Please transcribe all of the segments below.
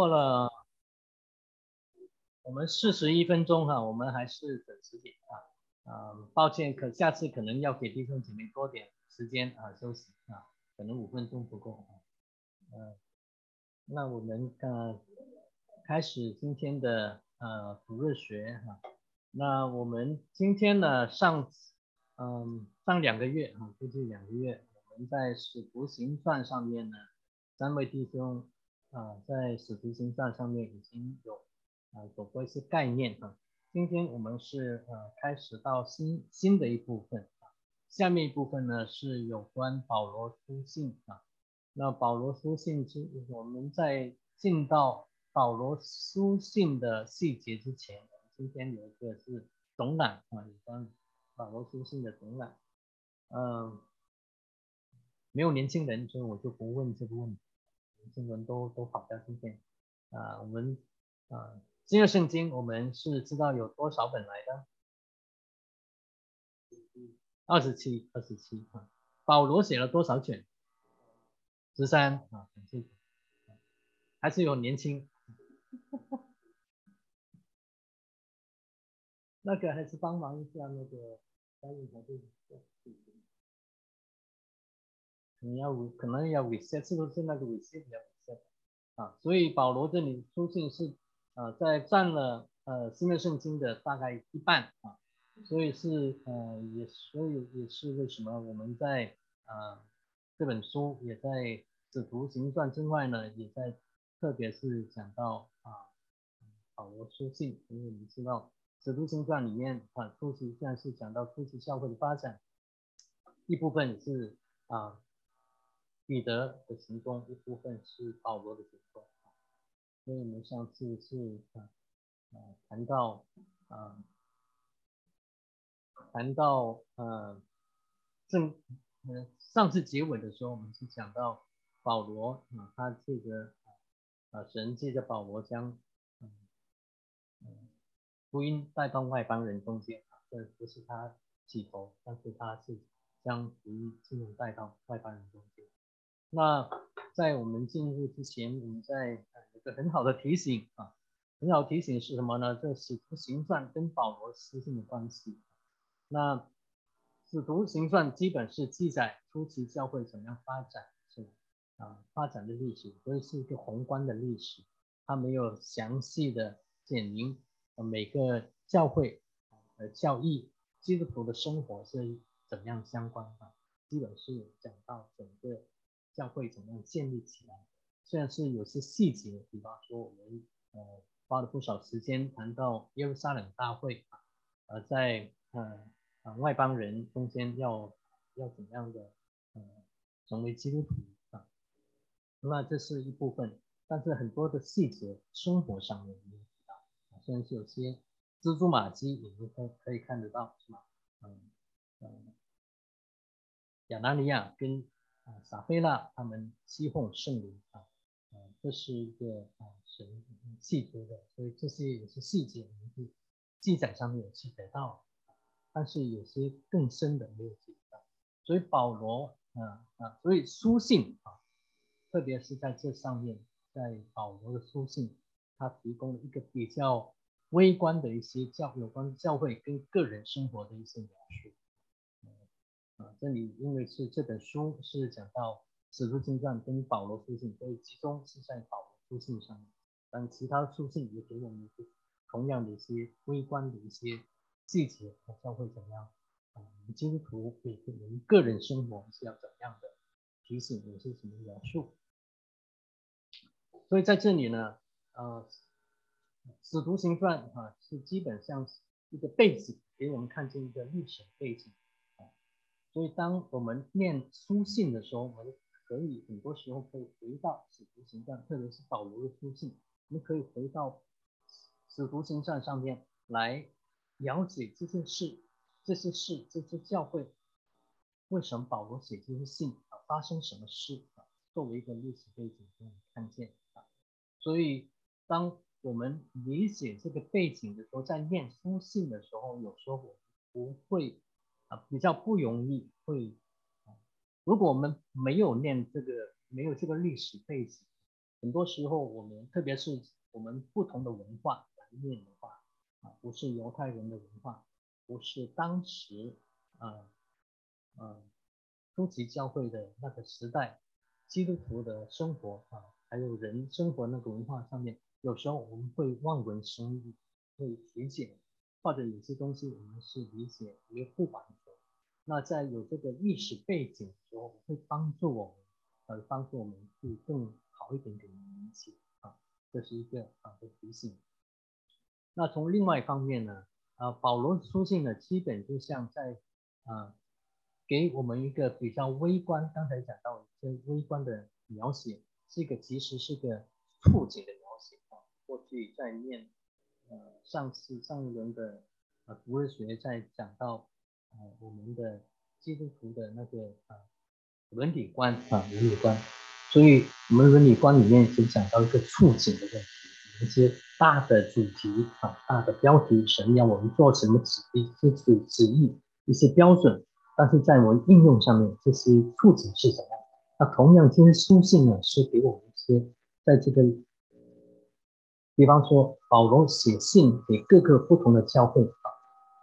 过了我们四十一分钟哈，我们还是等十点啊啊，抱歉，可下次可能要给弟兄姐妹多点时间啊休息啊，可能五分钟不够啊，嗯，那我们呃开始今天的呃主日学哈，那我们今天呢上嗯上两个月啊，估计两个月，我们在使徒行传上面呢，三位弟兄。啊，在使徒行传上面已经有啊有过一些概念啊。今天我们是呃开始到新新的一部分啊。下面一部分呢是有关保罗书信啊。那保罗书信之我们在进到保罗书信的细节之前，今天有一个是总览啊，有关保罗书信的总览。嗯，没有年轻人，所以我就不问这个问题。新闻都都跑掉今天啊，我们啊，今日圣经我们是知道有多少本来的？二十七，二十七啊。保罗写了多少卷？十三啊，很清楚，还是有年轻。那个还是帮忙一下那个翻译团队。你要可能要 reset，是不是那个 reset 要 reset 啊？所以保罗这里书信是呃在占了呃新约圣经的大概一半啊，所以是呃也所以也是为什么我们在呃这本书也在使徒行传之外呢，也在特别是讲到啊保罗书信，因为我们知道使徒行传里面啊初期虽然是讲到初期教会的发展，一部分是啊。彼得的行动一部分是保罗的行动啊，所以我们上次是啊啊谈到啊谈到呃正呃上次结尾的时候，我们是讲到保罗啊，他这个啊神借着保罗将嗯嗯福音带到外邦人中间啊，这不是他起头，但是他是将福音进入带到外邦人中间。那在我们进入之前，我们在有个很好的提醒啊，很好提醒是什么呢？这使徒行传跟保罗书信的关系。那使徒行传基本是记载初期教会怎样发展，是啊，发展的历史，所以是一个宏观的历史，它没有详细的简明每个教会呃教义基督徒的生活是怎样相关的，基本是讲到整个。教会怎么样建立起来？虽然是有些细节，比方说我们呃花了不少时间谈到耶路撒冷大会啊，呃在呃呃外邦人中间要要怎么样的呃成为基督徒啊，那这是一部分，但是很多的细节生活上面啊，虽然是有些蜘蛛马迹，也是可可以看得到是吧？嗯嗯，亚拿尼亚跟啊，撒菲拉他们西奉圣灵啊，啊，这是一个啊神细节的，所以这些也是细节，记记载上面有记载到，但是有些更深的没有记载到，所以保罗啊啊，所以书信啊，特别是在这上面，在保罗的书信，他提供了一个比较微观的一些教有关教会跟个人生活的一些描述。这里因为是这本书是讲到使徒行传跟保罗书信，所以集中是在保罗书信上，但其他书信也给我们同样的一些微观的一些细节，教会怎样啊？基督徒给我们个人生活是要怎样的提醒，有些什么描述？所以在这里呢，呃，使徒行传啊是基本上一个背景，给我们看见一个历史背景。所以，当我们念书信的时候，我们可以很多时候可以回到使徒行传，特别是保罗的书信，我们可以回到使徒行传上面来了解这件事、这些事、这些教会为什么保罗写这些信啊，发生什么事啊，作为一个历史背景可以看见啊。所以，当我们理解这个背景的时候，在念书信的时候，有时候我们不会。啊，比较不容易会，啊如果我们没有念这个，没有这个历史背景，很多时候我们特别是我们不同的文化来念的话，啊，不是犹太人的文化，不是当时啊啊初期教会的那个时代，基督徒的生活啊，还有人生活那个文化上面，有时候我们会望文生义，会理解，或者有些东西我们是理解也不完全。那在有这个历史背景的时候，会帮助我们，呃，帮助我们去更好一点点的理解啊，这是一个啊的提醒。那从另外一方面呢，啊，保罗书信呢，基本就像在啊，给我们一个比较微观，刚才讲到一些微观的描写，这个其实是个处境的描写啊。过去在念，呃，上次上一轮的啊，读日学在讲到。啊，我们的基督徒的那个啊伦理观啊伦理观，所以我们伦理观里面只讲到一个处境的问题，一些大的主题啊大的标题，神要我们做什么旨意，这是旨意一些标准，但是在我们应用上面，这些处境是什么？那同样这些书信呢，是给我们一些在这个，比方说保罗写信给各个不同的教会啊，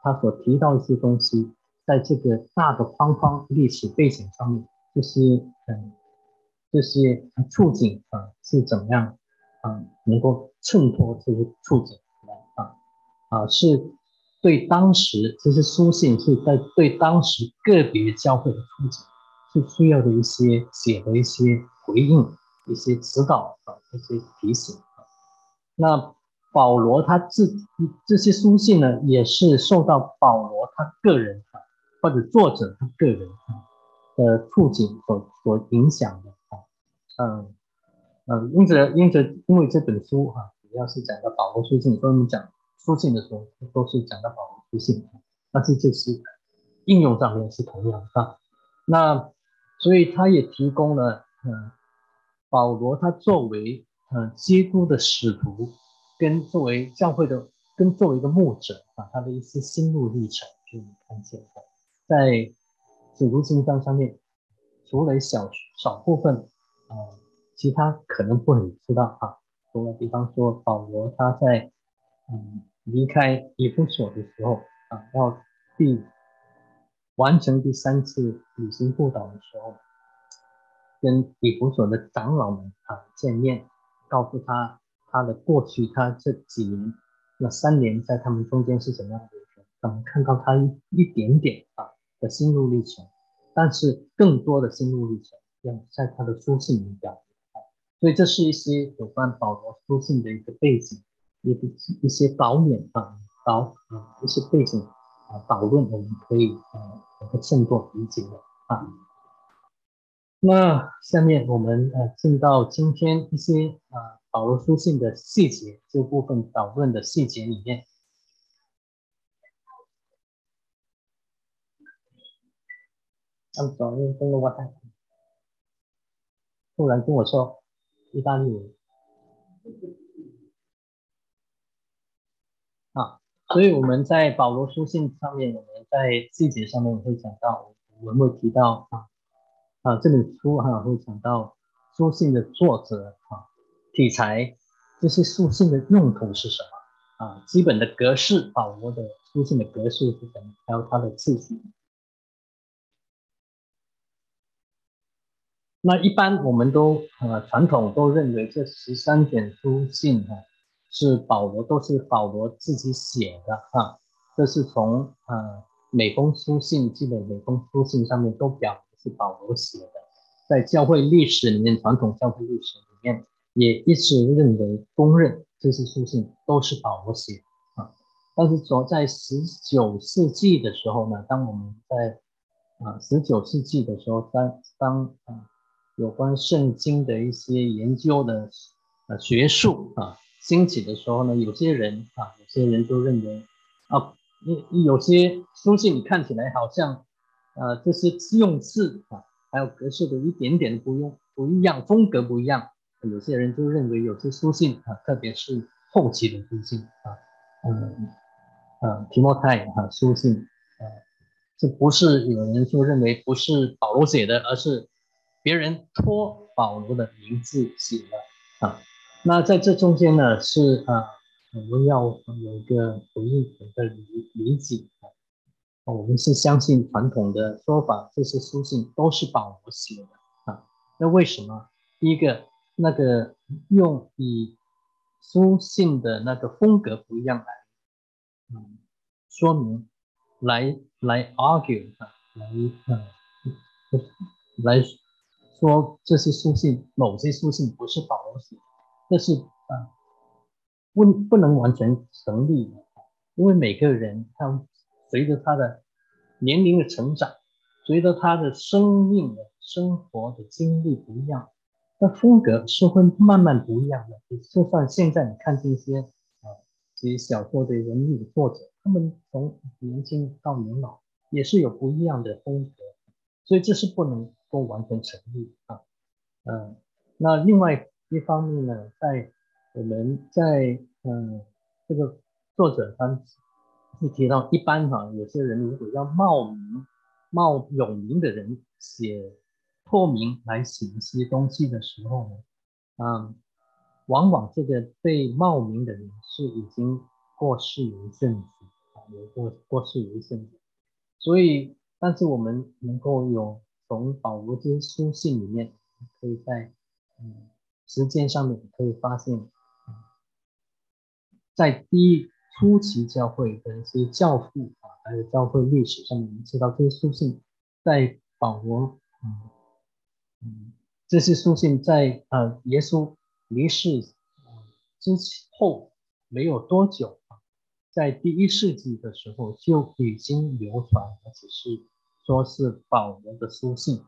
他所提到一些东西。在这个大的框框历史背景上面，这些嗯，这些处境啊是怎么样啊，能够衬托这些处境啊啊，是对当时这些书信是在对当时个别教会的处境是需要的一些写的一些回应、一些指导啊，这些提醒。那保罗他自己这些书信呢，也是受到保罗他个人啊。或者作者他个人啊的处境所所影响的啊，嗯嗯，因此因此因为这本书哈，主要是讲到保罗书信，所以我们讲书信的时候都是讲到保罗书信，但是这是应用上面是同样的。那所以他也提供了嗯，保罗他作为嗯基督的使徒，跟作为教会的跟作为一个牧者啊，他的一些心路历程，就看见的。在《使徒行传》上面，除了小少部分，啊，其他可能不很知道啊。除了比方说保罗他在嗯离开以弗所的时候啊，要第完成第三次旅行布道的时候，跟以弗所的长老们啊见面，告诉他他的过去，他这几年那三年在他们中间是怎么样的一个，他们看到他一点点啊。的心路历程，但是更多的心路历程要在他的书信里表达，所以这是一些有关保罗书信的一个背景，一个一些导演啊导啊一些背景啊导论，我们可以啊能够更多理解的啊。那下面我们呃进到今天一些啊保罗书信的细节这部分导论的细节里面。他早上跟我太太，突然跟我说意大利文啊，所以我们在保罗书信上面，我们在细节上面会讲到，我们会提到啊啊这本书哈会讲到书信的作者啊题材，这些书信的用途是什么啊基本的格式，保罗的书信的格式是什么，还有它的次序。那一般我们都呃传统都认为这十三卷书信哈是保罗都是保罗自己写的哈，这是从呃每封书信基本每封书信上面都表是保罗写的，在教会历史里面传统教会历史里面也一直认为公认这些书信都是保罗写啊，但是说在十九世纪的时候呢，当我们在啊十九世纪的时候当当啊。有关圣经的一些研究的呃学术啊兴起的时候呢，有些人啊，有些人都认为啊，有有些书信看起来好像呃这些用字啊，还有格式的一点点不用不一样，风格不一样。有些人就认为有些书信啊，特别是后期的书信啊，嗯呃提摩太啊书信啊，这不是有人就认为不是保罗写的，而是。别人托保罗的名字写的啊。那在这中间呢，是啊，我们要有一个回应的理理解啊。我们是相信传统的说法，这些书信都是保罗写的啊。那为什么？第一个，那个用以书信的那个风格不一样来，嗯，说明，来来 argue 啊，来啊，来说这些书信，某些书信不是保罗写，这是啊，不不能完全成立的，因为每个人他。随着他的年龄的成长，随着他的生命的生活的经历不一样，那风格是会慢慢不一样的。就算现在你看这些啊，写小说的人物作者，他们从年轻到年老也是有不一样的风格，所以这是不能够完全成立啊。嗯，那另外一方面呢，在我们在嗯这个作者他。是提到一般哈，有些人如果要冒名、冒有名的人写透明来写一些东西的时候呢，嗯，往往这个被冒名的人是已经过世有一阵子啊，有过过世有一阵子，所以，但是我们能够有从保罗这些书信里面，可以在嗯时间上面可以发现，在第一。初期教会的一些教父啊，还有教会历史上面，我们知道这些书信在保罗，嗯嗯，这些书信在呃耶稣离世之后没有多久啊，在第一世纪的时候就已经流传，而且是说是保罗的书信，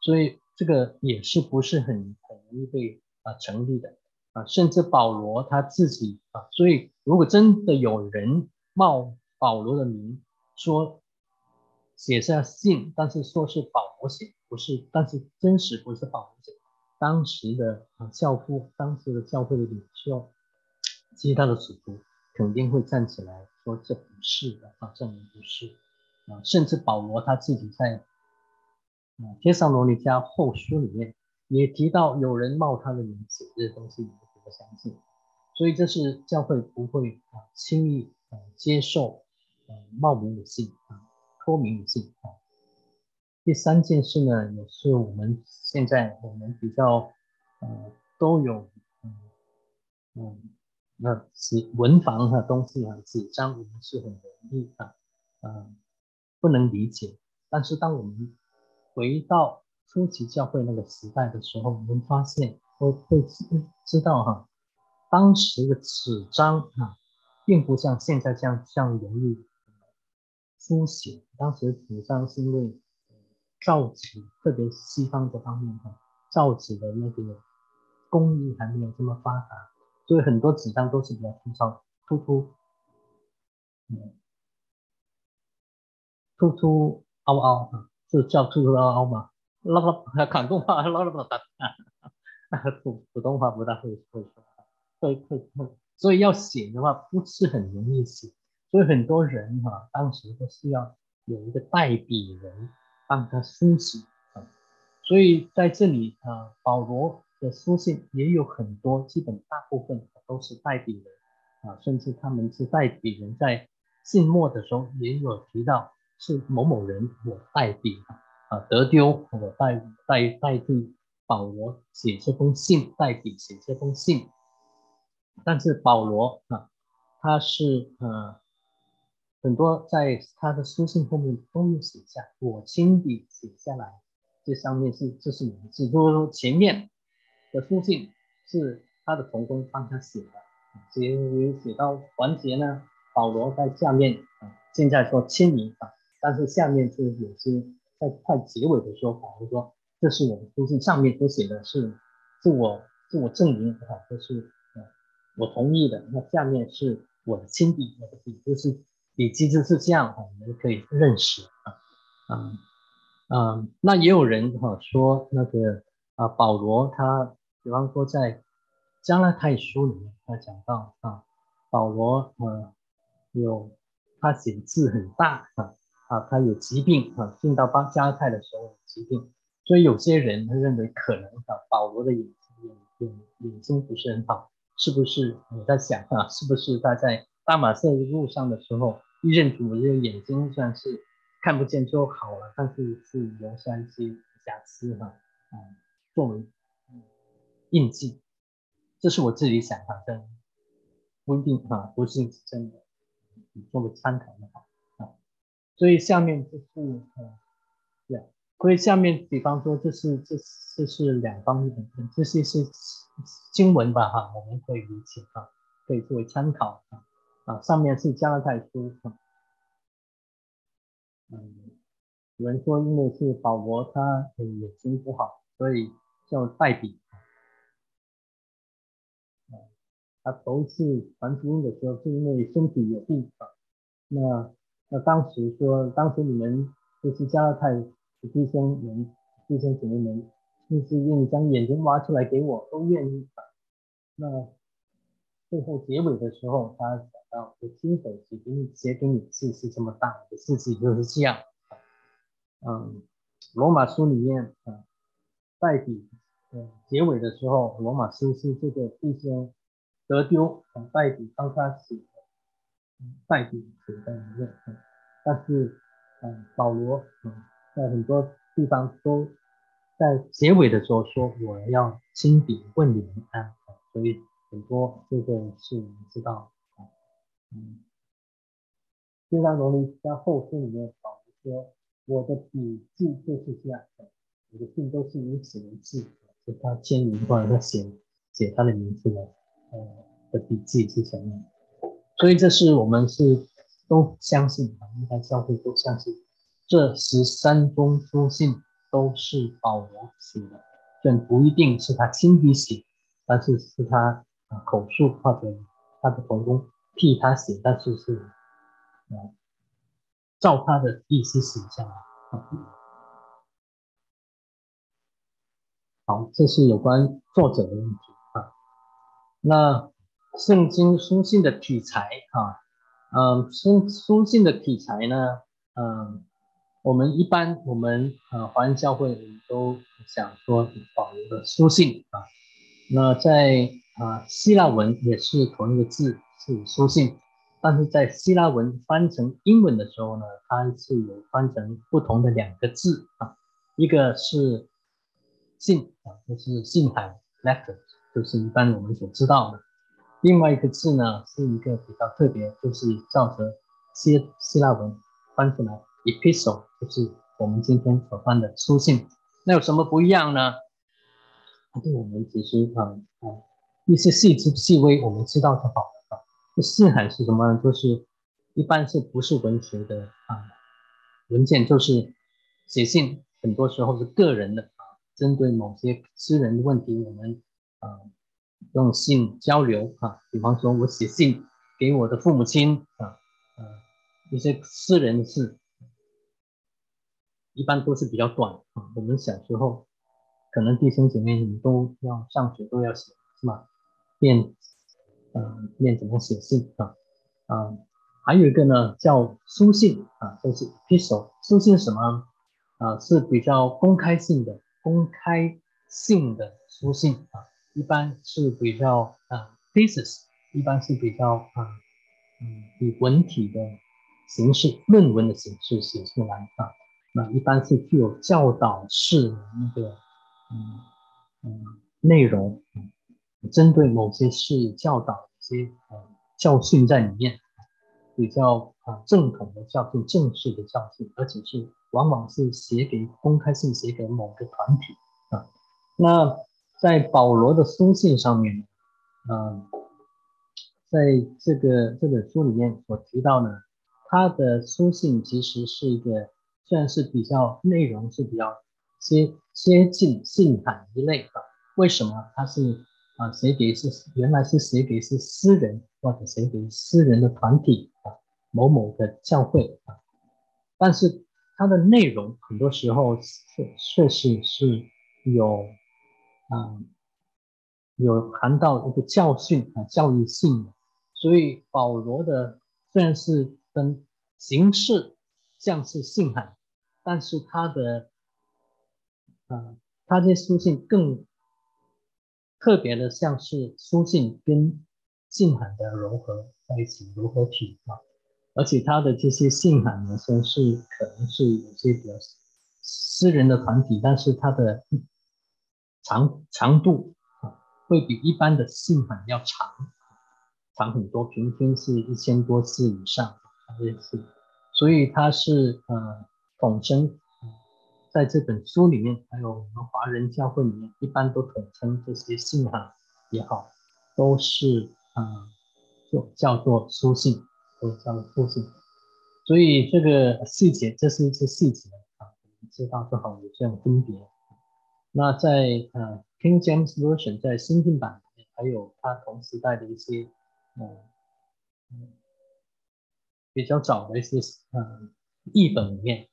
所以这个也是不是很很容易被啊成立的。啊，甚至保罗他自己啊，所以如果真的有人冒保罗的名说写下信，但是说是保罗写，不是，但是真实不是保罗写，当时的啊教父，当时的教会的领袖，其他的使徒肯定会站起来说这不是的啊，证明不是啊，甚至保罗他自己在啊《帖撒罗尼迦后书》里面也提到有人冒他的名写这些东西。我相信，所以这是教会不会啊轻易啊接受呃冒名的信啊脱名的信啊。第三件事呢，也是我们现在我们比较呃都有嗯嗯那纸文房的东西啊纸张我们是很容易啊啊不能理解，但是当我们回到初期教会那个时代的时候，我们发现。我会知知道哈，当时的纸张啊，并不像现在这样这样容易书写。当时纸张是因为造纸，特别西方这方面哈，造纸的那个工艺还没有这么发达，所以很多纸张都是比较粗糙、突突，嗯，突突凹凹啊，是叫突突凹凹嘛？那个广东话，那个那个。普普通话不大会会说，会会会，所以要写的话不是很容易写，所以很多人哈，当时都是要有一个代笔人帮他书写啊，所以在这里啊，保罗的书信也有很多，基本大部分都是代笔人啊，甚至他们是代笔人在信末的时候也有提到是某某人我代笔啊，得丢我代代代替。保罗写这封信，代笔写这封信，但是保罗啊，他是呃很多在他的书信后面都有写下，我亲笔写下来，这上面是这是文字，就是说前面的书信是他的同工帮他写的，写写到完结呢，保罗在下面啊，现在说签名啊，但是下面是有些在快结尾的时候，保罗说。这是我的书信，上面都写的是，是我是我证明啊，这是呃我同意的。那下面是我的亲笔，我的笔就是笔迹就是这样哈，我们可以认识啊啊啊。那也有人哈说那个啊保罗他，比方说在加拉太书里面，他讲到啊保罗呃有他写字很大啊啊他有疾病啊进到巴加拉太的时候有疾病。所以有些人他认为可能啊，保罗的眼睛眼眼眼睛不是很好，是不是？我在想啊，是不是他在大马色路上的时候，一认主这个眼睛算是看不见就好了，但是是留下一些瑕疵哈，啊，作为印记，这是我自己想法，但不一定哈，不是真的，你作为参考就好啊。所以下面就是呃，对。所以下面，比方说，这是这这是两方面的，这些是经文吧，哈，我们可以理解哈，可以作为参考啊。啊，上面是加拉太书，嗯，有人说因为是保罗他眼睛不好，所以叫代笔。啊，他头一次传福音的时候是因为身体有病啊。那那当时说，当时你们就是加拉太。弟兄们、弟兄姊妹们，就是愿意将眼睛挖出来给我，都愿意。那最后结尾的时候，他讲到：“我亲手写给你，写给你字是这么大，的事情就是这样。”嗯，罗马书里面啊，代笔，嗯，结尾的时候，罗马书是这个弟兄得丢啊，代笔帮他写的，代笔写在里面。但是，嗯，保罗，嗯。在很多地方都在结尾的时候说我要亲笔问你们安，所以很多这个是我们知道啊，嗯，经常容易在后书里面保说我的笔记就是这样，我的信都是以此为字，就他签名或者他写写他的名字的，呃的笔记是什么？所以这是我们是都相信啊，应该教会都相信。这十三封书信都是保罗写的，虽然不一定是他亲笔写，但是是他口述或者他的同工替他写，但是是啊，照他的意思写下来。好，这是有关作者的问题啊。那圣经书信的题材啊，嗯，书书信的题材呢，嗯。我们一般，我们呃华人教会，我们都想说保留的书信啊。那在啊希腊文也是同一个字是书信，但是在希腊文翻成英文的时候呢，它是有翻成不同的两个字啊，一个是信啊，就是信函 letter，就是一般我们所知道的。另外一个字呢，是一个比较特别，就是照着希希腊文翻出来。Epistle 就是我们今天所翻的书信，那有什么不一样呢？对我们其实啊啊一些细枝细微，我们知道就好了啊。这信函是什么呢？就是一般是不是文学的啊文件，就是写信，很多时候是个人的啊，针对某些私人的问题，我们啊用信交流啊。比方说我写信给我的父母亲啊啊一些私人的事。一般都是比较短啊。我们小时候，可能弟兄姐妹你都要上学都要写是吧？练，嗯，练怎么写信啊？啊，还有一个呢叫书信啊，就是 epistle。书信什么？啊，是比较公开性的、公开性的书信啊。一般是比较啊，thesis，一般是比较啊，嗯，以文体的形式、论文的形式写出来啊。那一般是具有教导式的那个，嗯嗯内容，针对某些事教导一些呃教训在里面，比较啊正统的教训、正式的教训，而且是往往是写给公开信写给某个团体啊。那在保罗的书信上面，嗯，在这个这本书里面所提到呢，他的书信其实是一个。虽然是比较内容是比较接接近信函一类的，为什么它是啊写给是原来是写给是私人或者写给私人的团体啊某某的教会啊，但是它的内容很多时候确确实是有啊有含到一个教训啊教育性的，所以保罗的虽然是跟形式。像是信函，但是他的，呃，他这书信更特别的像是书信跟信函的融合在一起，融合体啊，而且它的这些信函呢，虽然是可能是有些比较私人的团体，但是它的长长度啊，会比一般的信函要长，长很多，平均是一千多字以上，这是，所以它是呃统称。在这本书里面，还有我们华人教会里面，一般都统称这些信函也好，都是啊，就叫做书信，都叫做书信。所以这个细节，这是一些细节啊，我们知道就好有这样分别。那在呃 King James Version 在新近版里面，还有它同时代的一些嗯嗯比较早的一些嗯译本里面。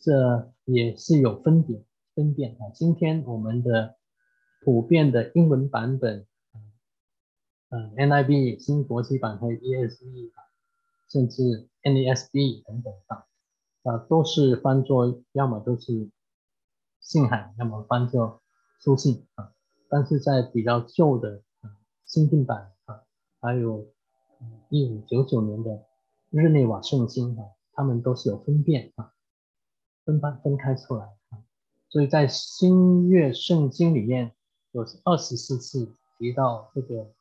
这也是有分别分辨啊。今天我们的普遍的英文版本，嗯，NIB 新国际版和 ESV 啊，甚至 NASB 等等啊，啊，都是翻作要么都是信函，要么翻作书信啊。但是在比较旧的啊新订版啊，还有一五九九年的日内瓦圣经啊，他们都是有分辨啊。分班分开出来啊，所以在新约圣经里面有二十四次提到这个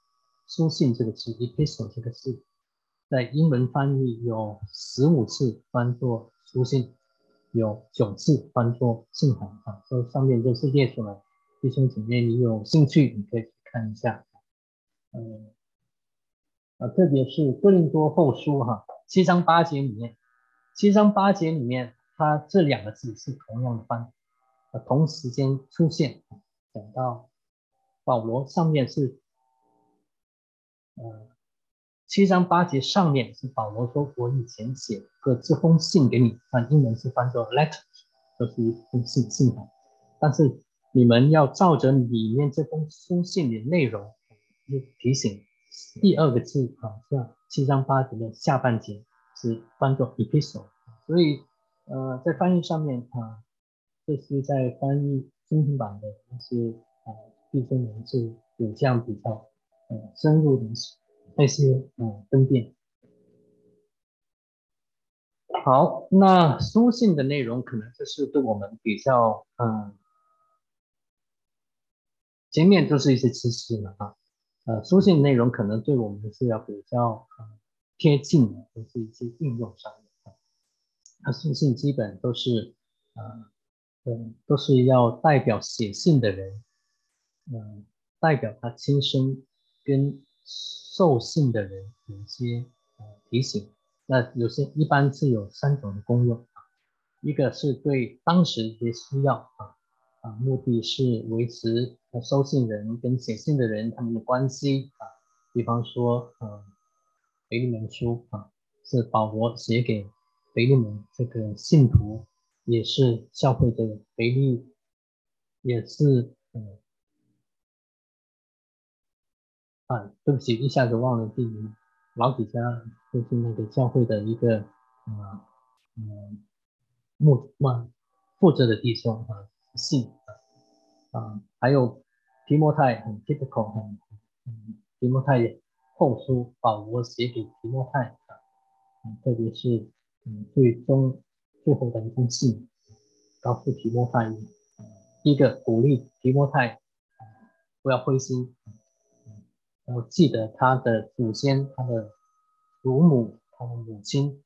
书信这个词，epistle 这个字，在英文翻译有十五次翻作书信，有九次翻作信函啊，这上面都是列出来。弟兄姐妹，你有兴趣你可以去看一下。嗯，啊，特别是哥林多后书哈，七章八节里面，七章八节里面。它这两个字是同样的翻，呃，同时间出现。讲到保罗上面是，呃，七章八节上面是保罗说：“我以前写过这封信给你，啊，英文是翻作 letter，就是一封信信函。但是你们要照着里面这封书信的内容，提醒第二个字啊，像七章八节的下半节是翻作 epistle，所以。呃，在翻译上面啊，这是在翻译精品版的，是啊，弟兄们是有这样比较呃深入的那些嗯分辨。好，那书信的内容可能就是对我们比较嗯，前面都是一些知识了啊，呃，书信内容可能对我们是要比较嗯贴近的，都是一些应用上面。他书信基本都是，呃，嗯，都是要代表写信的人，嗯，代表他亲身跟受信的人有些呃提醒。那有些一般是有三种的功用啊，一个是对当时一些需要啊，啊，目的是维持收信人跟写信的人他们的关系啊，比方说，呃，腓利门书啊，是保罗写给。腓利门这个信徒也是教会的腓利，也是嗯啊，对不起，一下子忘了地名，老底下就是那个教会的一个啊嗯牧嘛负责的弟兄啊信啊啊，还有提摩太很 typical 很嗯提摩太后书保罗写给提摩太啊，特别是。嗯，最终最后的一封信，告诉提摩太，第一个鼓励提摩太，不要灰心，然后记得他的祖先、他的祖母、他的母亲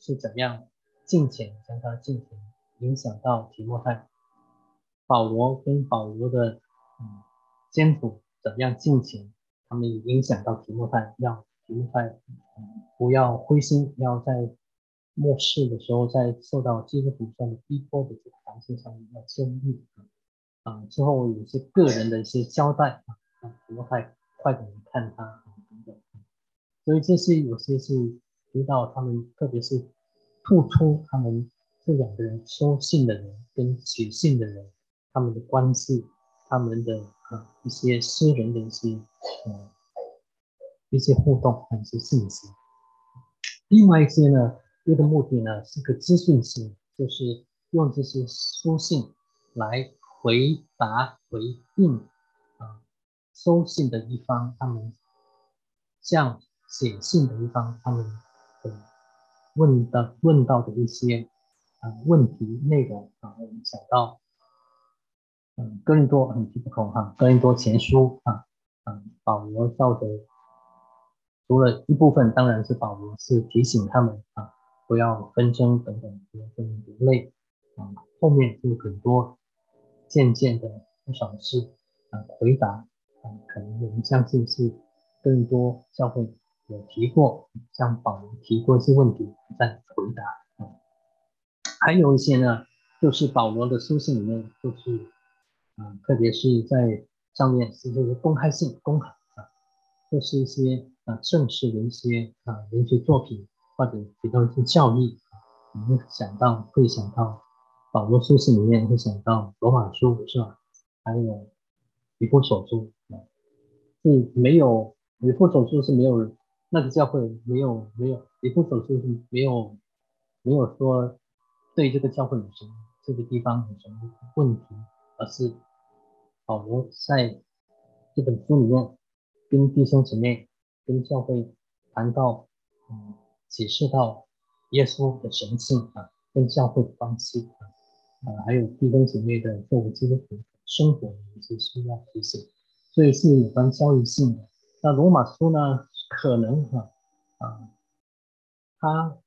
是怎样敬虔，将他敬虔影响到提摩太。保罗跟保罗的嗯先祖怎样进行，他们影响到提摩太，让提摩太不要灰心，要在。末世的时候，在受到基督徒上的逼迫的这个环境上面要坚毅啊，之后有些个人的一些交代啊，啊，怎么快快点看他啊等等，所以这些有些是提到他们，特别是突出他们这两个人收信的人跟写信的人他们的关系，他们的啊一些私人的一些呃一些互动和一些信息，另外一些呢。这个目的呢是个资讯性，就是用这些书信来回答、回应啊收信的一方，他们向写信的一方，他们的问的问到的一些啊问题内容啊，我们想到，嗯，哥林多很不同哈，哥林多前书啊，嗯，保罗道德，除了一部分，当然是保罗是提醒他们啊，不要纷争等等，不要跟人类啊，后面就很多渐渐的不少是啊回答。啊，可能我们相信是更多教会有提过，向保罗提过一些问题，再回答啊。还有一些呢，就是保罗的书信里面，就是啊，特别是在上面是这个公开性、公开啊，这是一些啊正式的一些啊文学作品，或者提到一些教义啊，我们想到会想到保罗书信里面会想到罗马书是吧？还有以弗所书啊。是没有，以父手术是没有，那个教会没有没有，以父手术是没有没有说对这个教会有什么这个地方有什么问题，而是保罗在这本书里面跟弟兄姊妹跟教会谈到，嗯，启示到耶稣的神性啊，跟教会的关系啊，啊，还有弟兄姊妹的作为基督徒生活的一些需要提醒。所以是有关教育性的。那罗马书呢？可能哈啊，他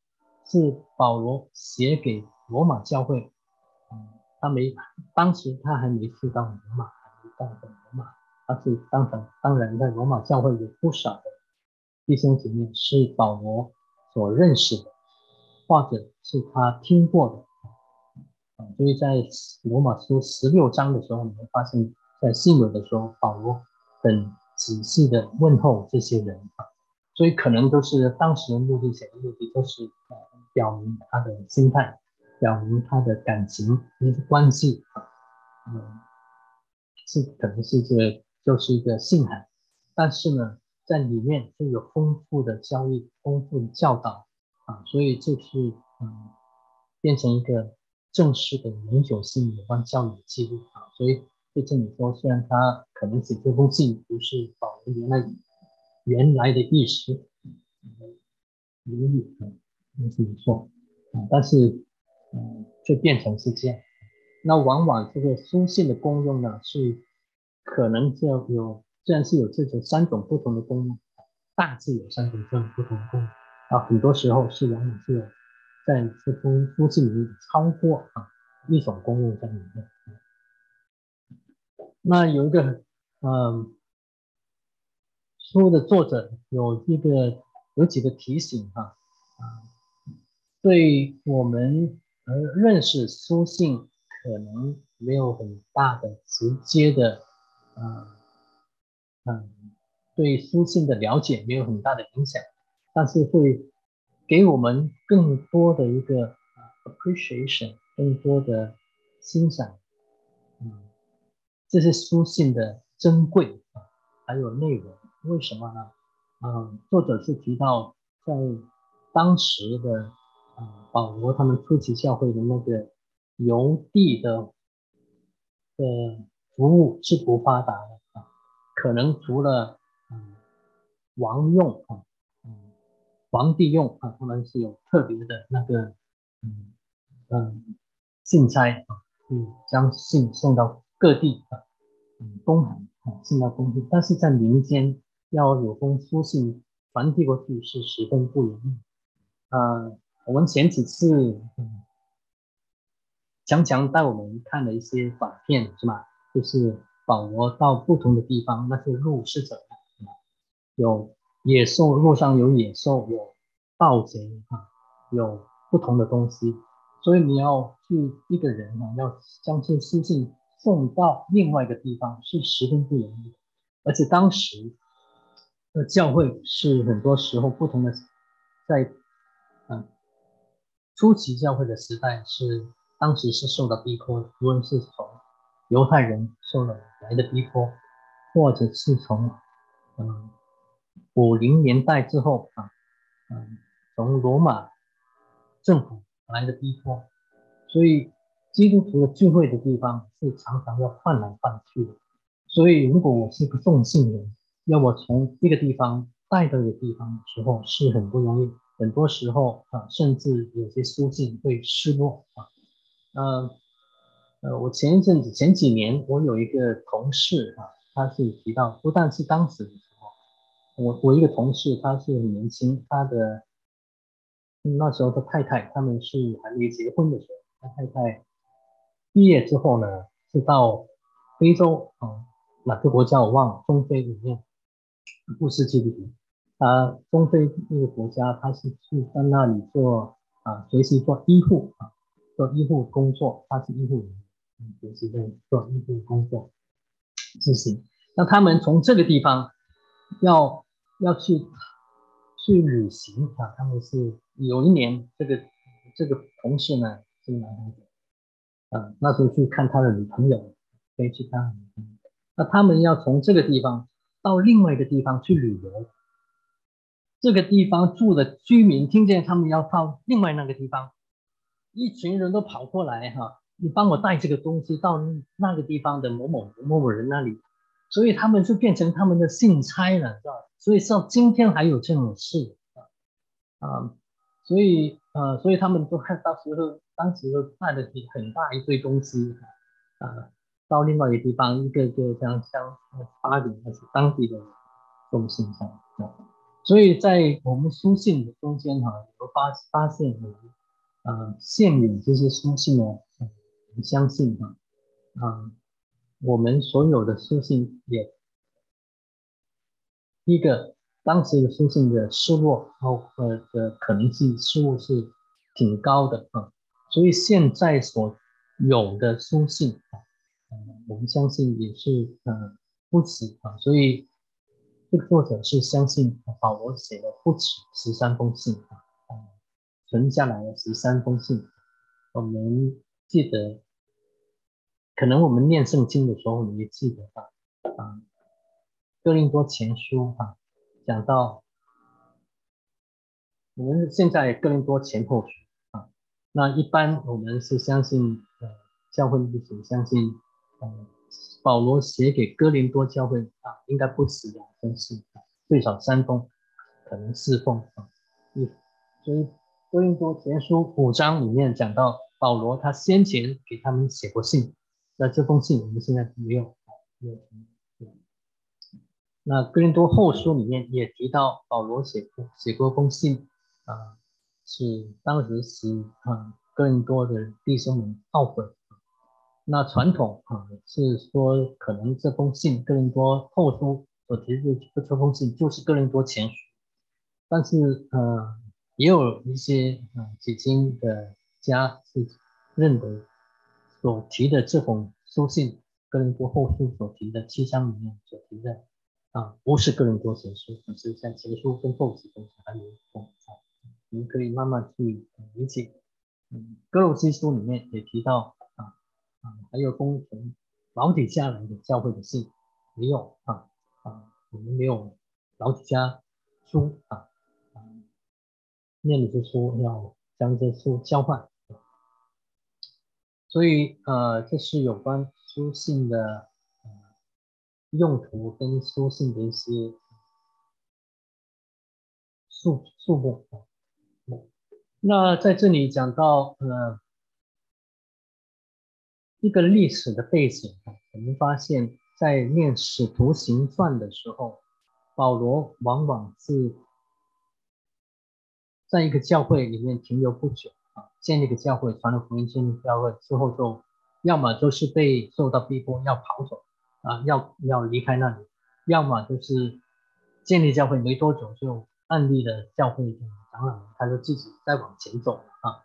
是保罗写给罗马教会，嗯，他没当时他还没去到罗马，还没到过罗马，他是当然当然在罗马教会有不少的弟兄姐妹是保罗所认识的，或者是他听过的啊。所以在罗马书十六章的时候，你会发现。在信尾的时候，保罗很仔细的问候这些人啊，所以可能都是当时的目的，写的目的都是呃表明他的心态，表明他的感情一些关系啊，嗯，是可能是这就是一个信函，但是呢，在里面就有丰富的交易，丰富的教导啊，所以这是嗯变成一个正式的永久性有关教育的记录啊，所以。就这里说，虽然他可能写这封信不是保留原来原来的意思，原意啊，应这么说啊，但是嗯，就变成是这样。那往往这个书信的功用呢，是可能就有，虽然是有这种三种不同的功用，大致有三种这种不同的功用啊，很多时候是往往是在这封书信里面超过啊一种功用在里面。那有一个，嗯，书的作者有一个有几个提醒哈，啊，对我们呃认识书信可能没有很大的直接的，嗯嗯，对书信的了解没有很大的影响，但是会给我们更多的一个 appreciation，更多的欣赏，嗯。这些书信的珍贵啊，还有内容，为什么呢？嗯，作者是提到在当时的啊保罗他们初期教会的那个邮递的的服务是不发达的啊，可能除了嗯王用啊，嗯皇帝用啊，他们是有特别的那个嗯嗯信差啊，嗯将信送到。各地啊，嗯，公函啊，送到公地，但是在民间要有封书信传递过去是十分不容易。啊，我们前几次嗯，强强带我们看了一些短片是吧？就是保罗到不同的地方，那些路是怎样？有野兽，路上有野兽，有盗贼啊，有不同的东西，所以你要去一个人啊，要将这书信。送到另外一个地方是十分不容易，而且当时的教会是很多时候不同的，在嗯初期教会的时代是当时是受到逼迫，无论是从犹太人受了来的逼迫，或者是从嗯五零年代之后啊嗯从罗马政府来的逼迫，所以。基督徒的聚会的地方是常常要换来换去的，所以如果我是个奉信人，要我从一个地方带到一个地方的时候是很不容易，很多时候啊，甚至有些书信会失落啊。呃呃，我前一阵子前几年，我有一个同事啊，他是提到，不但是当时的时候，我我一个同事他是很年轻，他的那时候的太太他们是还没结婚的时候，他太太毕业之后呢，是到非洲啊哪个国家我忘了，中非里面不是基督徒，他中非那个国家他是去在那里做啊学习做医护啊。做医护工作，他是医护人员，也是在做医护工作执行。那他们从这个地方要要去去旅行啊，他们是有一年，这个这个同事呢是男孩子，啊，那时候去看他的女朋友，可以去看。那他们要从这个地方到另外一个地方去旅游，这个地方住的居民听见他们要到另外那个地方。一群人都跑过来哈，你帮我带这个东西到那个地方的某某某某人那里，所以他们就变成他们的信差了，是吧？所以像今天还有这种事啊啊，所以呃，所以他们都看到时候当时都带了很大一堆东西啊，到另外一个地方，一个个这样像巴黎还是当地的送信上啊，所以在我们书信的中间哈，有发发现呃，现有这些书信呢，我相信啊，啊，我们所有的书信也，一个当时的书信的失落，后呃的可能性失误是挺高的啊，所以现在所有的书信啊，我们相信也是呃不止啊，所以这个作者是相信保罗写了不止十三封信啊。存下来的十三封信，我们记得，可能我们念圣经的时候，你也记得吧？啊，哥林多前书啊，讲到我们现在哥林多前后书啊，那一般我们是相信呃教会历史，相信呃保罗写给哥林多教会啊，应该不止两封信啊，最少三封，可能四封啊，一所以。哥林多前书五章里面讲到保罗，他先前给他们写过信，那这封信我们现在没有没有。那哥林多后书里面也提到保罗写过写过封信啊，是当时是啊哥林多的弟兄们懊悔。那传统啊是说，可能这封信哥林多后书所提的这封信就是哥林多前书，但是呃。也有一些啊解经的家是认为所提的这封书信《哥林多后书》所提的七章里面所提的啊，不是《哥伦多前书》，只是像前书跟后书中还有一封啊，你们可以慢慢去理解。嗯，《哥罗西书》里面也提到啊啊，还有封从老底下来的教会的信没有啊啊，我们没有老底家书啊。念的是说要将这书交换，所以呃，这是有关书信的用途跟书信的一些数数目。那在这里讲到呃一个历史的背景，我们发现，在念使徒行传的时候，保罗往往是。在一个教会里面停留不久啊，建立个教会，传了福音，建立教会之后，就要么就是被受到逼迫要跑走啊，要要离开那里，要么就是建立教会没多久就案例的教会长老，他就自己再往前走啊。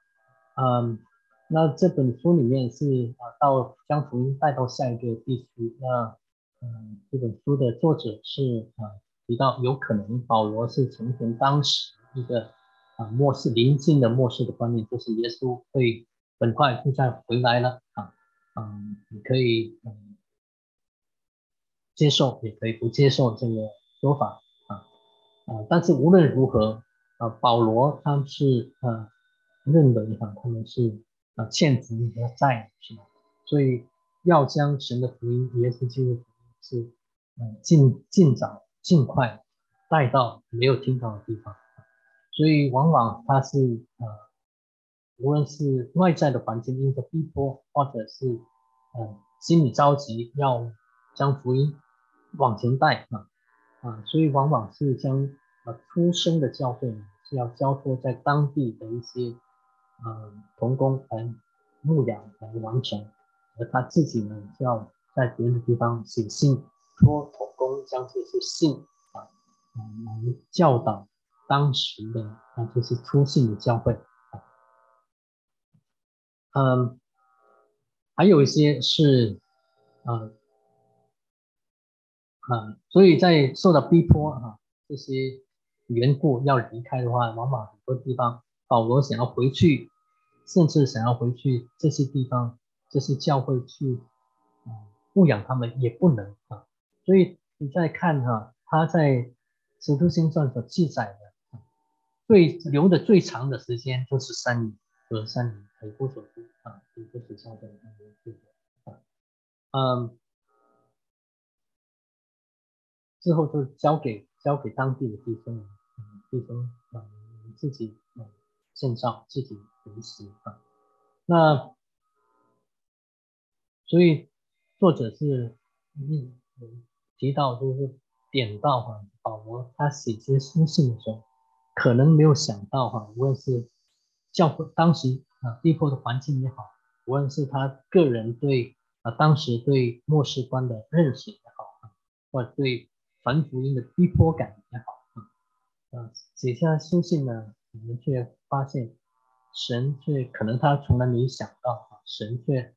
嗯，那这本书里面是啊，到将福音带到下一个地区。那嗯，这本书的作者是啊提到，有可能保罗是从前当时一个。啊，末世临近的末世的观念就是耶稣会很快就再回来了啊，嗯，你可以嗯接受，也可以不接受这个说法啊啊，但是无论如何啊，保罗他是啊认为哈他们是啊欠福音在是吧？所以要将神的福音、耶稣基督是嗯尽尽早尽快带到没有听到的地方，所以往往他是呃无论是外在的环境因着逼迫，或者是嗯心里着急要将福音往前带啊啊，所以往往是将呃出生的教会是要交托在当地的一些嗯童工来牧养来完成。而他自己呢，就要在别的地方写信托童工将这些信啊，来教导当时的啊这些出信的教会，嗯，还有一些是啊啊，所以在受到逼迫啊这些缘故要离开的话，往往很多地方保罗想要回去，甚至想要回去这些地方。这些教会去啊牧养他们也不能啊，所以你再看哈，他在《使徒行传》所记载的，最留的最长的时间就是三年，和三年，很不手术啊，很不所教的那个啊，嗯，之后就交给交给当地的弟兄，嗯，弟兄啊自己啊建造自己维持啊，那。所以作者是嗯提到，就是点到哈，保罗他写这些书信的时候，可能没有想到哈，无论是教会当时啊逼迫的环境也好，无论是他个人对啊当时对末世观的认识也好啊，或者对传福音的逼迫感也好啊，啊写下书信呢，我们却发现神却可能他从来没想到啊，神却。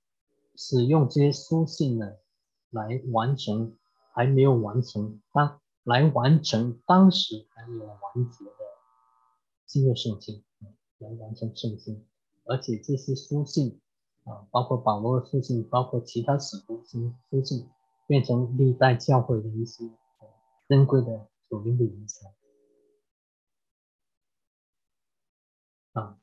使用这些书信呢，来完成还没有完成当来完成当时还没有完结的新约圣经，来完成圣经，而且这些书信啊，包括保罗的书信，包括其他使徒书书信，变成历代教会的一些珍贵的属灵的遗产啊。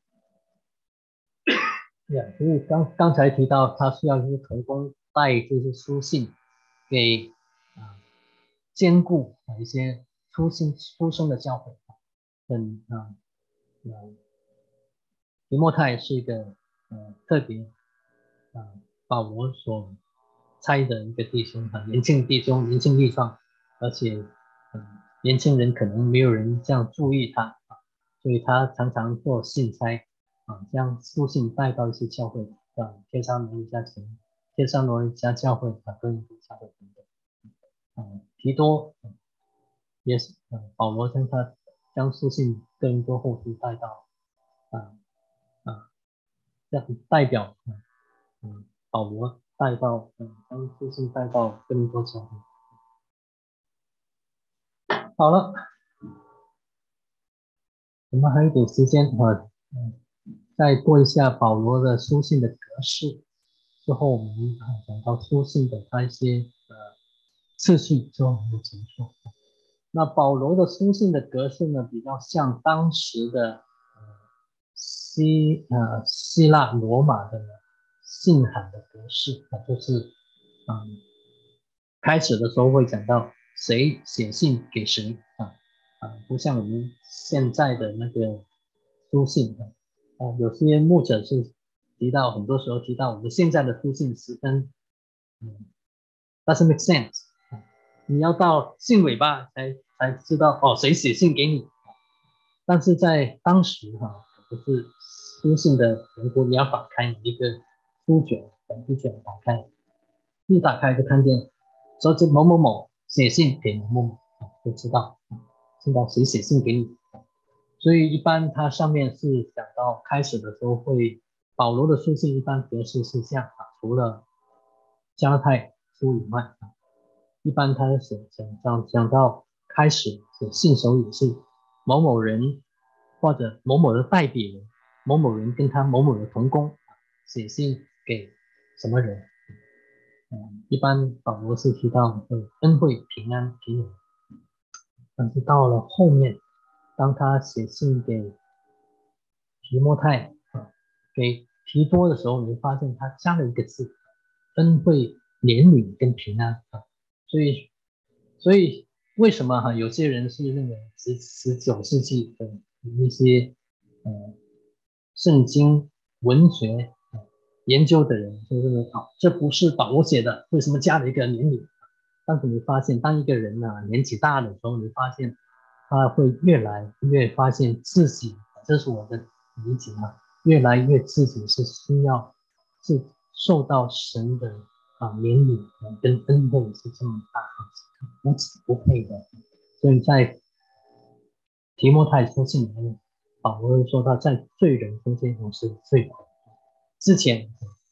所以刚刚才提到，他需要一些童工带这些书信给啊兼顾啊一些出信出生的教会，嗯啊啊，提莫泰是一个呃特别啊保罗所猜的一个弟兄啊年轻弟兄年轻力壮，而且嗯年轻人可能没有人这样注意他啊，所以他常常做信差。啊，将书信带到一些教会，啊，天上罗一家庭，天上罗一家教会啊，跟教会等等。啊，提多也是，啊，保罗将他将书信更多后续带到，啊啊，这样代表，嗯，保罗带到，嗯，将书信带到更多教会。好了，我们还有点时间，我，嗯。再过一下保罗的书信的格式，之后我们啊讲到书信的它一些呃次序之后就结束。那保罗的书信的格式呢，比较像当时的呃希呃希腊罗马的信函的格式啊，就是嗯开始的时候会讲到谁写信给谁啊啊，不像我们现在的那个书信啊。有些牧者是提到，很多时候提到我们现在的书信十分，嗯，doesn't make sense，你要到信尾巴才才知道哦，谁写信给你，但是在当时哈，不是书信的如果，你要打开一个书卷，把书卷打开，一打开就看见说这某某某写信给某某某，就知道知道谁写信给你。所以一般它上面是讲到开始的时候会保罗的书信一般格式是这样啊，除了加泰书以外，一般他写讲讲讲到开始写信手也是某某人或者某某的代笔人某某人跟他某某的同工写信给什么人，嗯，一般保罗是提到恩惠平安平稳，但是到了后面。当他写信给提摩太啊，给提多的时候，你会发现他加了一个字：恩惠、怜悯跟平安啊。所以，所以为什么哈有些人是认为十十九世纪的一些呃圣经文学研究的人就认为啊，这不是保罗写的，为什么加了一个年龄？但是你发现，当一个人呢年纪大的时候，你发现他会越来越发现自己，这是我的理解啊，越来越自己是需要是受到神的啊怜悯跟恩惠是这么大，是无此不配的。所以在提摩太书信里面，保罗说他在罪人中间我是最苦，之前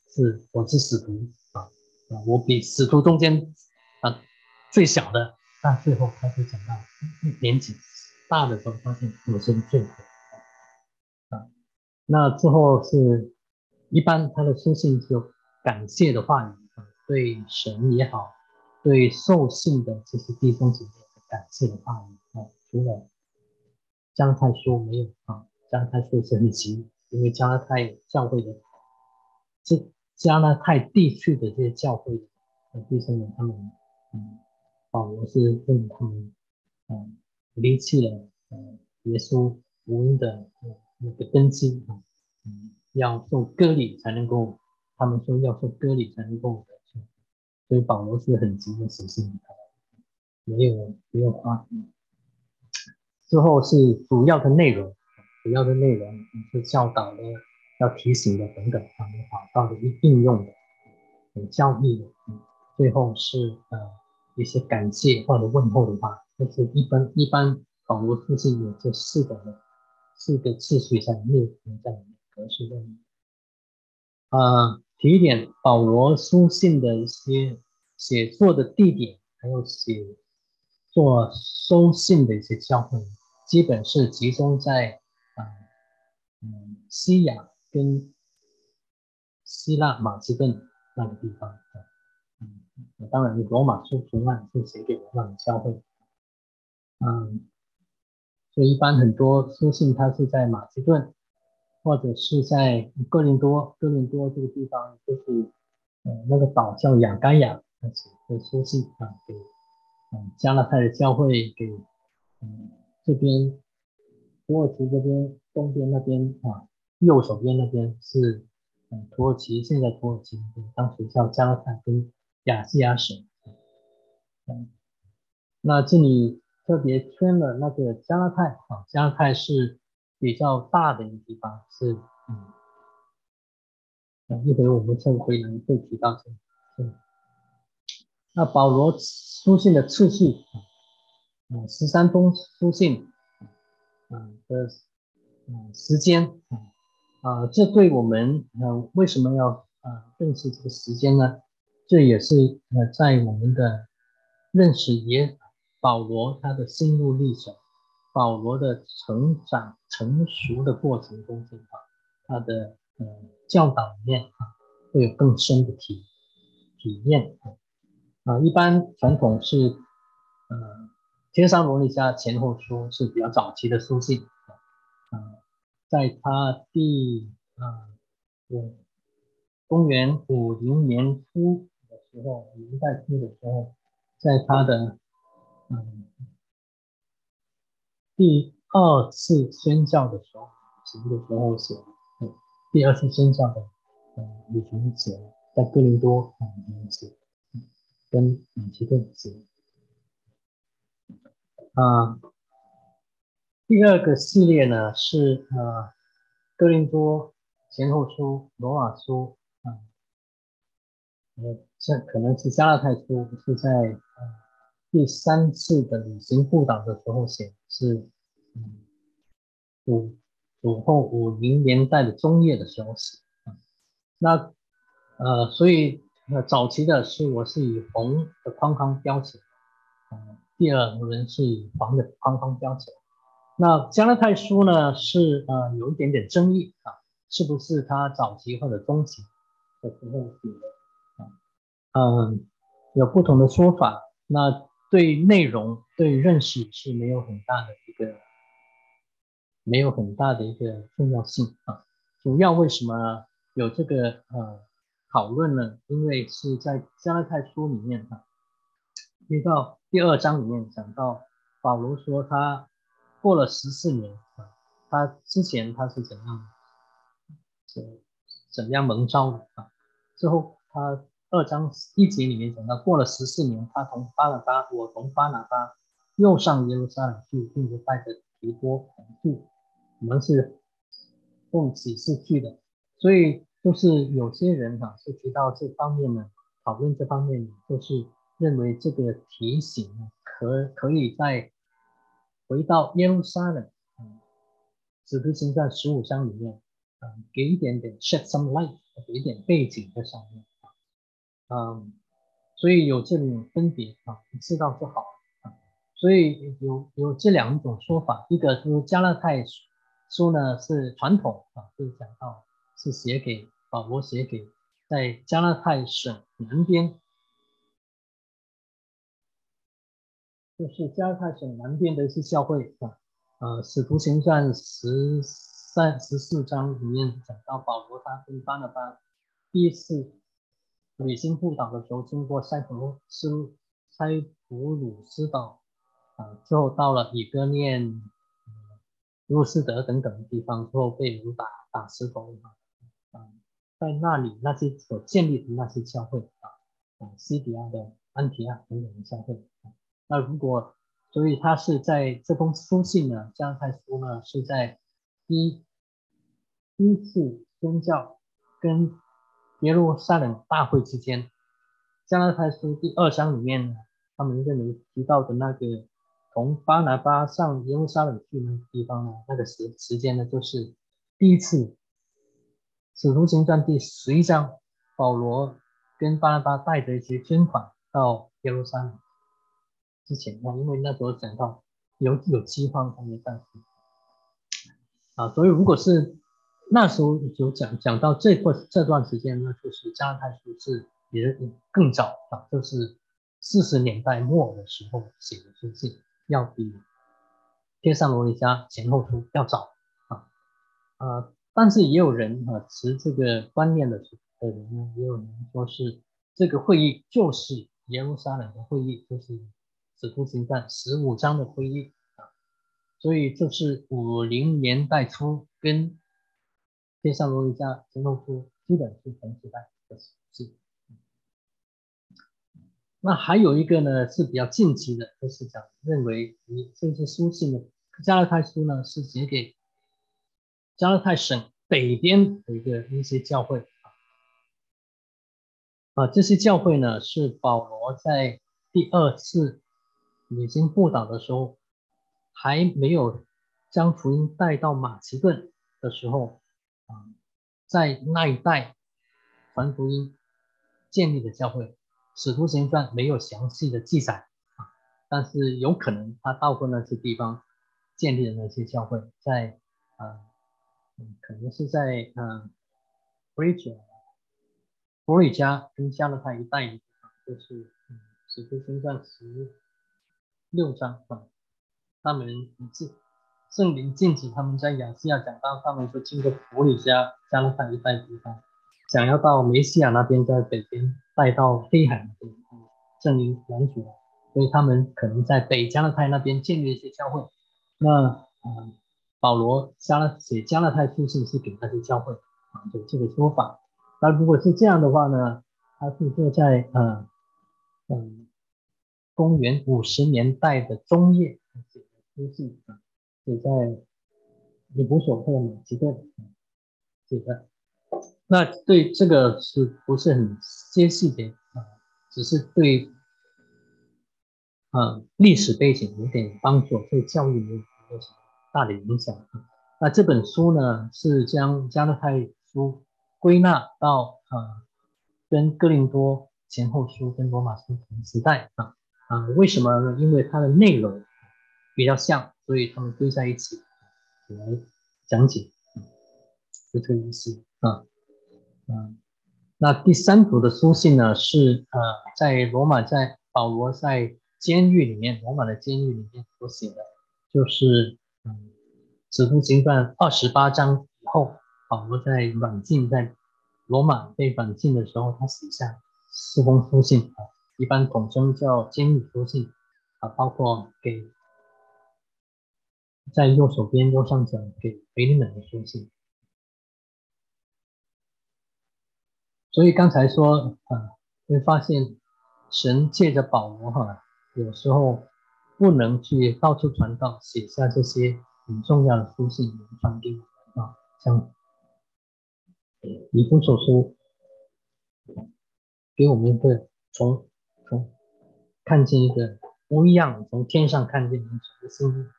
是我是使徒啊啊，我比使徒中间。啊，最小的，但最后他就讲到年纪大的时候，发现我是最好的啊。那之后是一般他的书信就感谢的话语，对神也好，对受信的这些弟兄姐妹的感谢的话语啊。除了加太书没有啊，加太书是很急，因为加太教会的这加拉太地区的这些教会的弟兄们他们。嗯，保罗是问他们，嗯，离弃了嗯耶稣福音的那个根基啊，嗯，要受割礼才能够，他们说要受割礼才能够，所以保罗是很急的写信给他，没有没有花。之后是主要的内容，主要的内容是教导的、要提醒的等等啊，祷告的一应用的，有教义的，最后是呃一些感谢或者问候的话，就是一般一般保罗书信有这四个四个次序在列在格式中。啊，提一点保罗书信的一些写作的地点，还有写作收信的一些教会，基本是集中在啊嗯西亚跟希腊马其顿那个地方。嗯，当然，罗马书图案是写给罗马的教会。嗯，所以一般很多书信，它是在马其顿，或者是在哥林多。哥林多这个地方，就是呃那个岛叫雅盖亚，他写的书信啊，给嗯加拉太的教会，给嗯这边土耳其这边东边那边啊，右手边那边是嗯土耳其，现在土耳其当时叫加拉太跟。亚细亚省，嗯，那这里特别圈了那个加拉泰啊，加拉泰是比较大的一个地方，是嗯，一会我们再回来会提到这，嗯，那保罗书信的次序啊，十三封书信啊的嗯时间啊，这对我们呃为什么要啊认识这个时间呢？这也是呃，在我们的认识也保罗他的心路历程，保罗的成长成熟的过程中间啊，他的呃教导里面啊，会有更深的体体验啊。啊一般传统是呃，天山罗尼迦前后书是比较早期的书信啊，在他第啊五公元五零年初的。时候，明代初的时候，在他的嗯第二次宣教的时候，行的时候写，第二次宣教的嗯旅程写，在哥林多嗯写，跟马其顿写，啊，第二个系列呢是呃哥林多前后书、罗马书啊。呃，这可能是加拉太书是在呃第三次的旅行布导的时候写，是嗯五五后五零年代的中叶的时候写。那呃，所以呃早期的是我是以红的框框标起，第二轮是以黄的框框标起。那加拉泰书呢是呃有一点点争议啊，是不是他早期或者中期的时候写的？嗯，有不同的说法。那对内容、对认识是没有很大的一个，没有很大的一个重要性啊。主要为什么有这个呃讨论呢？因为是在加拉太书里面啊，提到第二章里面讲到保罗说他过了十四年啊，他之前他是怎样，怎怎样蒙召的啊？之后他二章一节里面讲到过了十四年，他同巴拿巴，我同巴拿巴又上耶路撒冷去，并且带着提多同去，我们是奉启示去的，所以就是有些人哈是提到这方面呢，讨论这方面就是。认为这个提醒呢，可可以在回到耶路撒冷，嗯，使徒行传十五章里面，嗯，给一点点 shed some light，给一点背景在上面，嗯，所以有这种分别啊，知道就好啊，所以有有这两种说法，一个就是加勒泰书呢是传统啊，是讲到是写给保罗写给在加勒泰省南边。就是加勒泰省南边的一些教会啊，呃，使徒行传十三十四章里面讲到保罗他跟巴拿巴第一次旅行布岛的时候，经过塞浦斯塞浦鲁斯岛啊，之后到了以哥念、路斯德等等的地方，之后被人打打石头啊，在那里那些所建立的那些教会啊，啊，西底亚的安提亚等等的教会啊。那如果，所以他是在这封书信呢，加拉太书呢是在第一第一次宣教跟耶路撒冷大会之间，加拉太书第二章里面呢，他们认为提到的那个从巴拿巴上耶路撒冷去那个地方呢，那个时时间呢，就是第一次使徒行传第十一章，保罗跟巴拿巴带着一些捐款到耶路撒冷。之前啊，因为那时候讲到有有饥荒他们当时啊，所以如果是那时候有讲讲到这段这段时间呢，就是加拉太书是也更早啊，就是四十年代末的时候写的书信，要比天上罗尼迦前后书要早啊啊，但是也有人啊持这个观念的的人呢，也有人说是这个会议就是耶路撒冷的会议，就是。使徒行传十五章的会议啊，所以就是五零年代初跟天上罗尼迦前后书基本是同时代的事。那还有一个呢是比较近期的，就是讲认为你这些书信呢，加勒泰书呢是写给加勒泰省北边的一个一些教会啊，啊这些教会呢是保罗在第二次。已经布道的时候，还没有将福音带到马其顿的时候，啊，在那一带传福音建立的教会，使徒行传没有详细的记载啊，但是有可能他到过那些地方建立的那些教会，在啊，嗯，可能是在嗯，弗里加、弗里加跟加勒泰一带的地方，就是嗯，使徒行传十。六章啊，他们圣圣灵禁止他们在亚细亚讲到，他们说经过弗里加加勒泰一带地方，想要到梅西亚那边，在北边带到黑海那边，圣灵拦阻，所以他们可能在北加勒泰那边建立一些教会。那啊，保罗加勒写加勒泰书信是给那些教会啊，有这个说法。那如果是这样的话呢，他是说在呃嗯。公元五十年代的中叶写的书信啊，写在尼古索特马其顿写的。那对这个是不是很接细节啊？只是对啊历史背景有点帮助，对教育没有什么大的影响。那这本书呢，是将加勒泰书归纳到啊跟哥林多前后书跟罗马书同时代啊。啊，为什么呢？因为它的内容比较像，所以他们堆在一起来讲解，就这个意思啊。嗯，那第三组的书信呢，是呃，在罗马，在保罗在监狱里面，罗马的监狱里面所写的，就是嗯，《使徒行传》二十八章以后，保罗在软禁在罗马被软禁的时候，他写下四封书信啊。一般统称叫监狱书信啊，包括给在右手边右上角给给你们的书信。所以刚才说啊，会发现神借着保罗哈，有时候不能去到处传道，写下这些很重要的书信传给我们啊，像以弗所书给我们一个从从看见一个不一样，从天上看见神的新。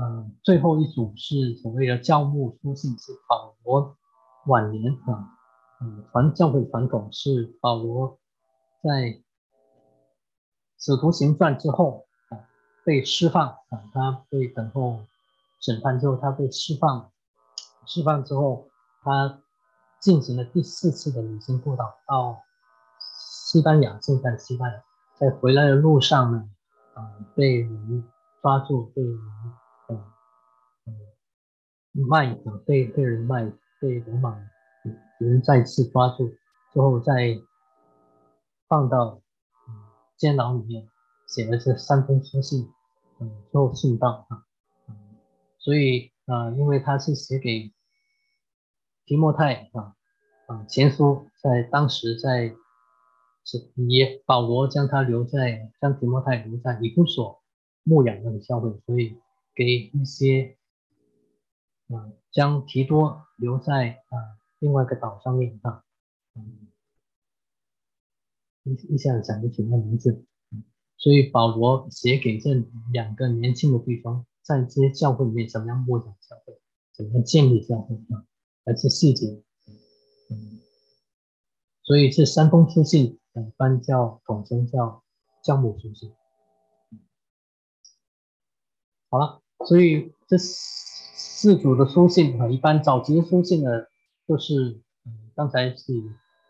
嗯，最后一组是所谓的教牧书信，是保罗晚年啊。嗯，传教会传统是保罗在使徒行传之后啊被释放啊，他被等候审判之后，他被释放，释放之后，他进行了第四次的旅行步道到西班牙，现在西班牙，在回来的路上呢，啊，被人抓住，被人卖啊，被被人卖，被罗马。人再次抓住，之后再放到监牢里面，写了这三封书信，嗯，最后送到啊，所以啊，因为他是写给提莫泰啊，啊，前书在当时在是也保罗将他留在将提莫泰留在以弗所牧养那个教会，所以给一些啊将提多留在啊。另外一个岛上面啊，嗯，一一下子想不起那名字，所以保罗写给这两个年轻的弟兄，在这些教会里面怎么样牧养教会，怎么样建立教会啊，而是细节，嗯，所以这三封书信，一般叫统称叫教母书信。好了，所以这四组的书信啊，一般早期的书信呢。就是，嗯，刚才是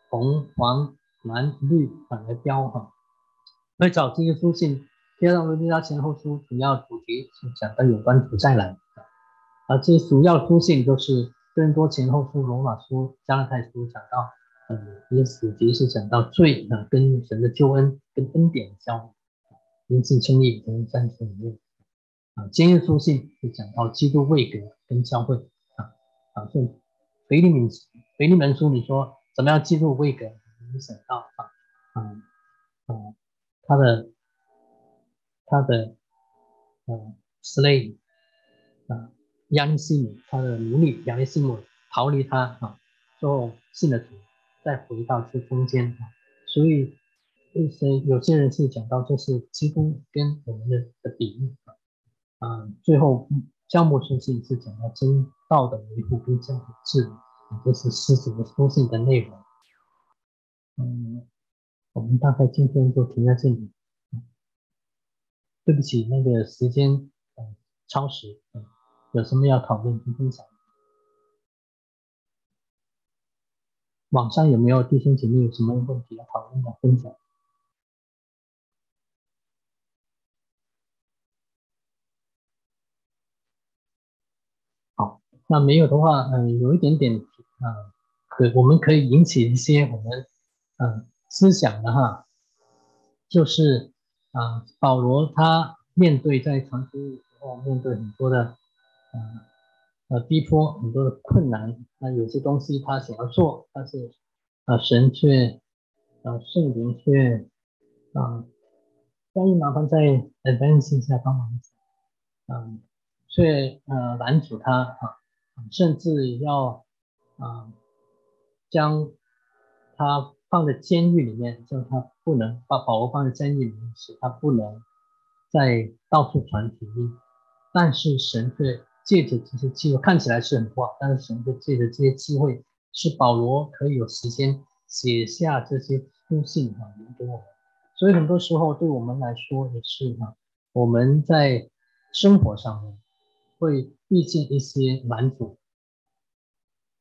红、黄、蓝、绿啊来标哈。那早期的书信，《天上的律家前后书》主要主题是讲的有关主再来啊，这些主要书信都是《更多前后书》、《罗马书》、《加拉太书》讲到，嗯，一个主题是讲到罪啊，跟神的救恩跟恩典的交，因此称义跟战胜里面啊，《今日书信》是讲到基督位格跟教会啊啊，所以。腓利门腓利门书，你说怎么样记录位格？你想到啊，嗯嗯，他的他的嗯，slave 啊，亚历西姆，他的奴隶亚历西姆逃离他啊，最后信了主，再回到这中间啊，所以一些有些人是讲到这是基督跟我们的的比喻嗯，最后教牧书信是讲到真。道的维护跟教的治理，这是诗组的书信的内容。嗯，我们大概今天就停在这里。对不起，那个时间嗯超时，嗯，有什么要讨论跟分享？网上有没有弟兄姐妹有什么问题要讨论的分享？那没有的话，嗯，有一点点啊，可我们可以引起一些我们嗯思想的哈，就是啊，保罗他面对在传福音的时候，面对很多的啊呃逼迫，很多的困难，那有些东西他想要做，但是啊神却啊圣灵却啊，关于麻烦在 advance 一下帮忙，嗯，却呃拦阻他啊。甚至要啊，将他放在监狱里面，叫他不能把保罗放在监狱里面，使他不能再到处传福音。但是神却借着这些机会，看起来是很不好，但是神却借着这些机会，使保罗可以有时间写下这些书信啊，留给我们。所以很多时候对我们来说也是哈，我们在生活上面。会遇见一些拦阻，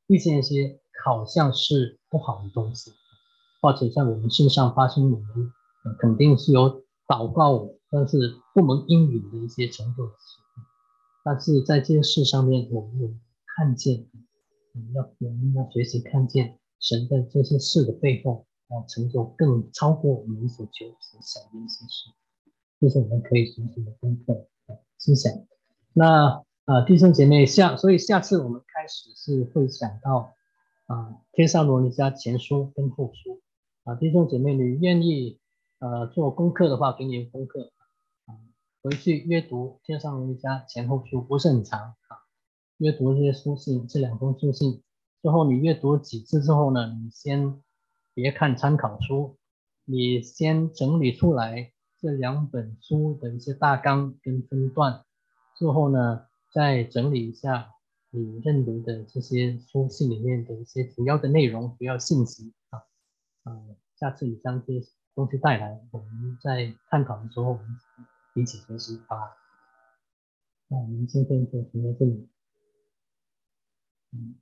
遇见一些好像是不好的东西，或者在我们身上发生，我们肯定是有祷告，但是不能应允的一些程度。但是在这件事上面，我们有看见，我们要我们要学习看见神在这些事的背后，要成就更超过我们所求所想的一些事，这是我们可以学习的功课思想。那啊，弟兄姐妹下，所以下次我们开始是会讲到啊，天上罗尼迦前书跟后书啊，弟兄姐妹，你愿意呃做功课的话，给你功课。啊，回去阅读天上罗尼迦前后书，不是很长。啊，阅读这些书信，这两封书信。之后，你阅读几次之后呢，你先别看参考书，你先整理出来这两本书的一些大纲跟分段。之后呢。再整理一下你认为的这些书信里面的一些主要的内容、主要信息啊，嗯，下次你将这些东西带来，我们在探讨的时候，我们彼此学习啊。那我们今天就停在这里。嗯，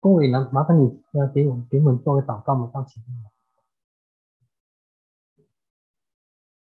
各位，麻麻烦你呃给我给我们做个祷告吗？到前面。